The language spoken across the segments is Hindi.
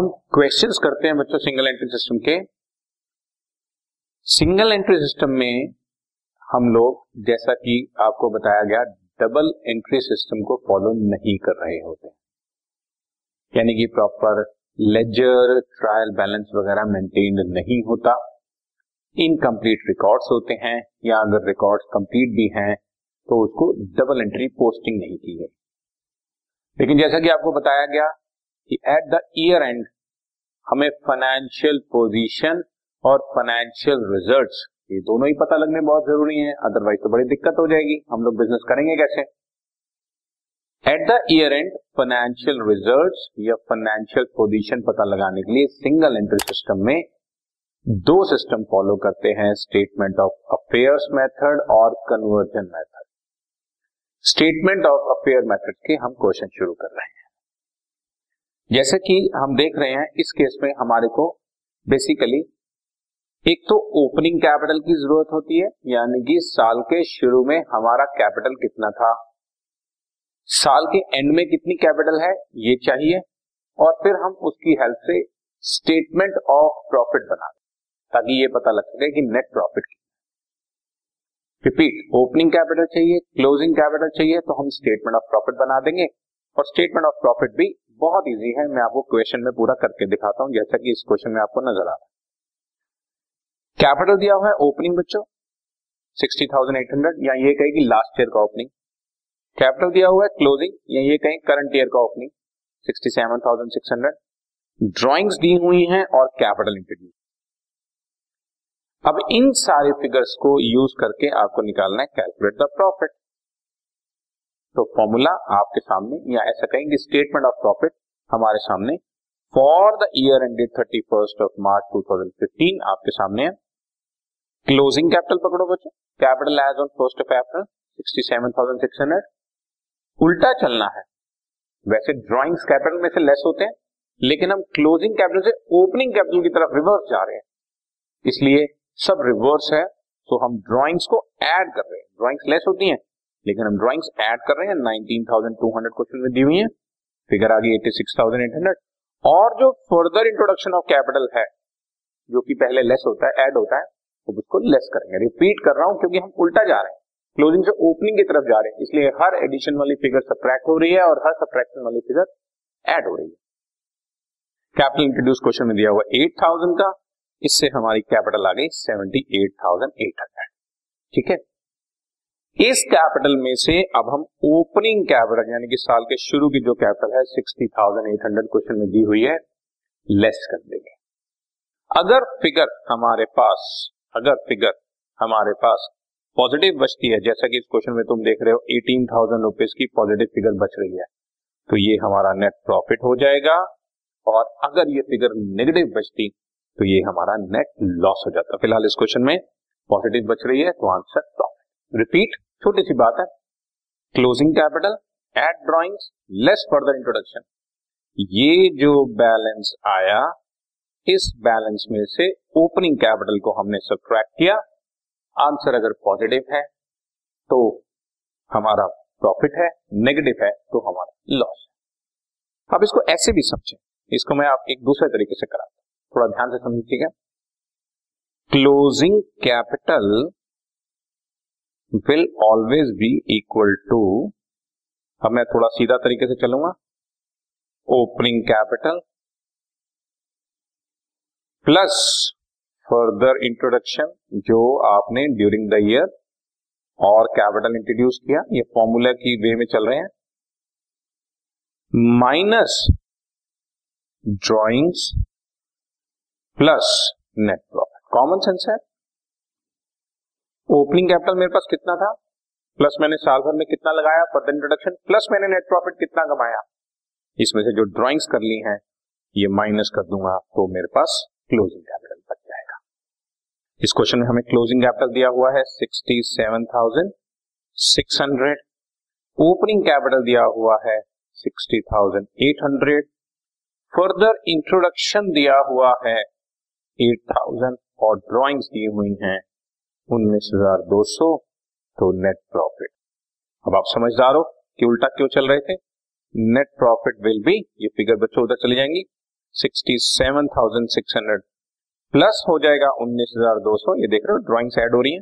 हम क्वेश्चंस करते हैं बच्चों सिंगल एंट्री सिस्टम के। सिंगल एंट्री सिस्टम में हम लोग, जैसा कि आपको बताया गया डबल एंट्री सिस्टम को फॉलो नहीं कर रहे होते। यानी कि प्रॉपर लेजर ट्रायल बैलेंस वगैरह मेंटेन नहीं होता। इनकम्प्लीट रिकॉर्ड्स होते हैं, या अगर रिकॉर्ड्स कंप्लीट भी हैं तो उसको डबल एंट्री पोस्टिंग नहीं की गई। लेकिन जैसा कि आपको बताया गया कि एट द ईयर एंड हमें फाइनेंशियल पोजीशन और फाइनेंशियल रिजल्ट्स ये दोनों ही पता लगने बहुत ज़रूरी है अदरवाइज़ तो बड़ी दिक्कत हो जाएगी। हम लोग बिज़नेस करेंगे कैसे? At the year end financial results या फाइनेंशियल पोजीशन पता लगाने के लिए सिंगल एंट्री सिस्टम में दो सिस्टम फॉलो करते हैं स्टेटमेंट ऑफ़ अफेयर्स मेथड और conversion method statement of affair method के हम क्वेश्चन शुरू कर रहे हैं। जैसे कि हम देख रहे हैं इस केस में हमारे को बेसिकली एक तो ओपनिंग कैपिटल की ज़रूरत होती है, यानी कि साल के शुरू में हमारा कैपिटल कितना था। साल के एंड में कितनी कैपिटल है, ये चाहिए, और फिर हम उसकी हेल्प से स्टेटमेंट ऑफ़ प्रॉफिट बना दें, ताकि ये पता लग सके कि net profit repeat opening capital चाहिए क्लोजिंग कैपिटल चाहिए तो हम स्टेटमेंट ऑफ़ प्रॉफिट बना देंगे, और स्टेटमेंट ऑफ़ प्रॉफिट भी बहुत इजी है। मैं आपको क्वेश्चन में पूरा करके दिखाता हूँ, जैसा कि इस क्वेश्चन में आपको नज़र आ रहा है। कैपिटल दिया हुआ है ओपनिंग बच्चों सिक्सटी थाउज़ेंड एट हंड्रेड या ये कहे कि लास्ट ईयर का ओपनिंग कैपिटल दिया हुआ है क्लोजिंग या ये कहें करंट ईयर का opening sixty seven thousand six hundred drawings दी हुई हैं और कैपिटल इंट्रोड्यूस अब इन सारे फिगर्स को यूज़ करके आपको निकालना है कैलकुलेट द प्रॉफिट तो फॉर्मूला आपके सामने, या ऐसा कहेंगे स्टेटमेंट ऑफ़ प्रॉफिट हमारे सामने for the year ended thirty first of March two thousand fifteen आपके सामने है। क्लोजिंग कैपिटल पकड़ो बच्चों। Capital as on first of April sixty seven thousand six hundred उल्टा चलना है। वैसे ड्रॉइंग्स कैपिटल में से लेस होते हैं, लेकिन हम क्लोजिंग कैपिटल से ओपनिंग कैपिटल की तरफ़ रिवर्स जा रहे हैं। इसलिए सब रिवर्स है तो हम ड्रॉइंग्स को ऐड कर रहे हैं। ड्रॉइंग्स लेस होती हैं लेकिन हम ड्रॉइंग्स ऐड कर रहे हैं nineteen thousand two hundred question में दी हुई है। फिगर आ गई eighty six thousand eight hundred और जो फर्दर इंट्रोडक्शन ऑफ़ कैपिटल है, जो कि पहले लेस होता है ऐड होता है तो उसको लेस करेंगे। रिपीट कर रहा हूँ क्योंकि हम उल्टा जा रहे हैं। क्लोजिंग से ओपनिंग की तरफ़ जा रहे हैं, इसलिए हर एडिशन वाली फिगर सब्ट्रैक्ट हो रही है और हर सब्ट्रैक्शन वाली फिगर ऐड हो रही है। कैपिटल इंट्रोड्यूस क्वेश्चन में दिया हुआ एट थाउज़ेंड का, इससे हमारी कैपिटल आ गई seventy eight thousand eight hundred ठीक है? इस कैपिटल में से अब हम ओपनिंग कैपिटल, यानी कि साल के शुरू की जो कैपिटल है, sixty thousand eight hundred question में दी हुई है, लेस कर देंगे। अगर फिगर हमारे पास, अगर फिगर हमारे पास पॉजिटिव बचती है, जैसा कि इस क्वेश्चन में तुम देख रहे हो, एटीन थाउज़ेंड रुपीज़ की पॉजिटिव फिगर बच रही है तो ये हमारा नेट प्रॉफिट हो जाएगा, और अगर ये फिगर नेगेटिव बचती तो ये हमारा नेट लॉस हो जाता। फ़िलहाल इस क्वेश्चन में पॉजिटिव बच रही है तो आंसर प्रॉफिट। रिपीट छोटी सी बात है। Closing capital add drawings less further introduction ये जो बैलेंस आया, इस बैलेंस में से ओपनिंग कैपिटल को हमने सब्ट्रैक्ट किया। आंसर अगर पॉजिटिव है तो हमारा प्रॉफिट है नेगेटिव है तो हमारा लॉस है। अब इसको ऐसे भी समझें। इसको मैं आप एक दूसरे तरीके से कराता थोड़ा ध्यान से समझिएगा closing capital will always be equal to अब मैं थोड़ा सीधा तरीके से चलूँगा। Opening capital plus further introduction जो आपने ड्यूरिंग द ईयर और कैपिटल इंट्रोड्यूस किया, ये फॉर्मूला की वे में चल रहे हैं। Minus drawings plus net profit common sense है? ओपनिंग कैपिटल मेरे पास कितना था? प्लस मैंने साल भर में कितना लगाया फर्दर इंट्रोडक्शन प्लस मैंने नेट प्रॉफिट कितना कमाया? इसमें से जो ड्रॉइंग्स कर ली हैं, ये माइनस कर दूँगा तो मेरे पास क्लोजिंग कैपिटल बच जाएगा। इस क्वेश्चन में हमें क्लोजिंग कैपिटल दिया हुआ है sixty seven thousand six hundred opening capital दिया हुआ है sixty thousand eight hundred further introduction दिया हुआ है एट थाउज़ेंड और ड्रॉइंग्स दी हुई हैं उन्नीस हज़ार दो सौ तो नेट प्रॉफिट अब आप समझदार हो कि उल्टा क्यों चल रहे थे? नेट प्रॉफिट विल बी ये फिगर बच्चों उधर चली जाएँगी sixty seven thousand six hundred plus हो जाएगा उन्नीस हज़ार दो सौ। ये देख रहे हो ड्रॉइंग ऐड हो रही है।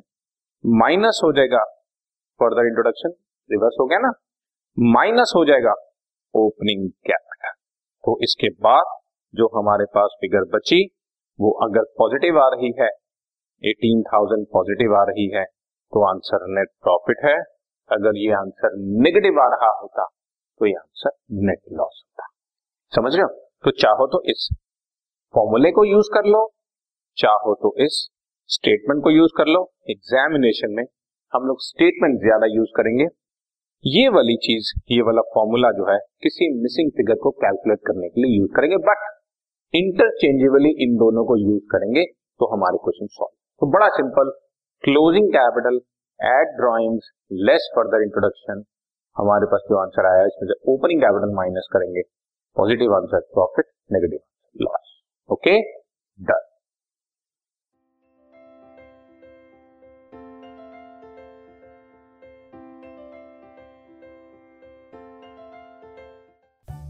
माइनस हो जाएगा फर्दर इंट्रोडक्शन रिवर्स हो गया ना? माइनस हो जाएगा ओपनिंग कैपिटल तो इसके बाद जो हमारे पास फिगर बची, वो अगर पॉजिटिव आ रही है एटीन थाउज़ेंड पॉजिटिव आ रही है तो आंसर नेट प्रॉफिट है। अगर ये आंसर नेगेटिव आ रहा होता तो ये आंसर नेट लॉस होता। समझ रहे हो? तो चाहो तो इस फॉर्मूले को यूज़ कर लो, चाहो तो इस स्टेटमेंट को यूज़ कर लो। एग्जामिनेशन में हम लोग स्टेटमेंट ज़्यादा यूज़ करेंगे। ये वाली चीज़, ये वाला फॉर्मूला जो है, किसी मिसिंग फिगर को कैलकुलेट करने के लिए यूज़ करेंगे। बट इंटरचेंजेबली इन दोनों को यूज़ करेंगे तो हमारे क्वेश्चन सॉल्व तो बड़ा simple closing capital add drawings less further introduction हमारे पास जो आंसर आया है, इसमें से ओपनिंग कैपिटल माइनस करेंगे। Positive answer profit negative loss okay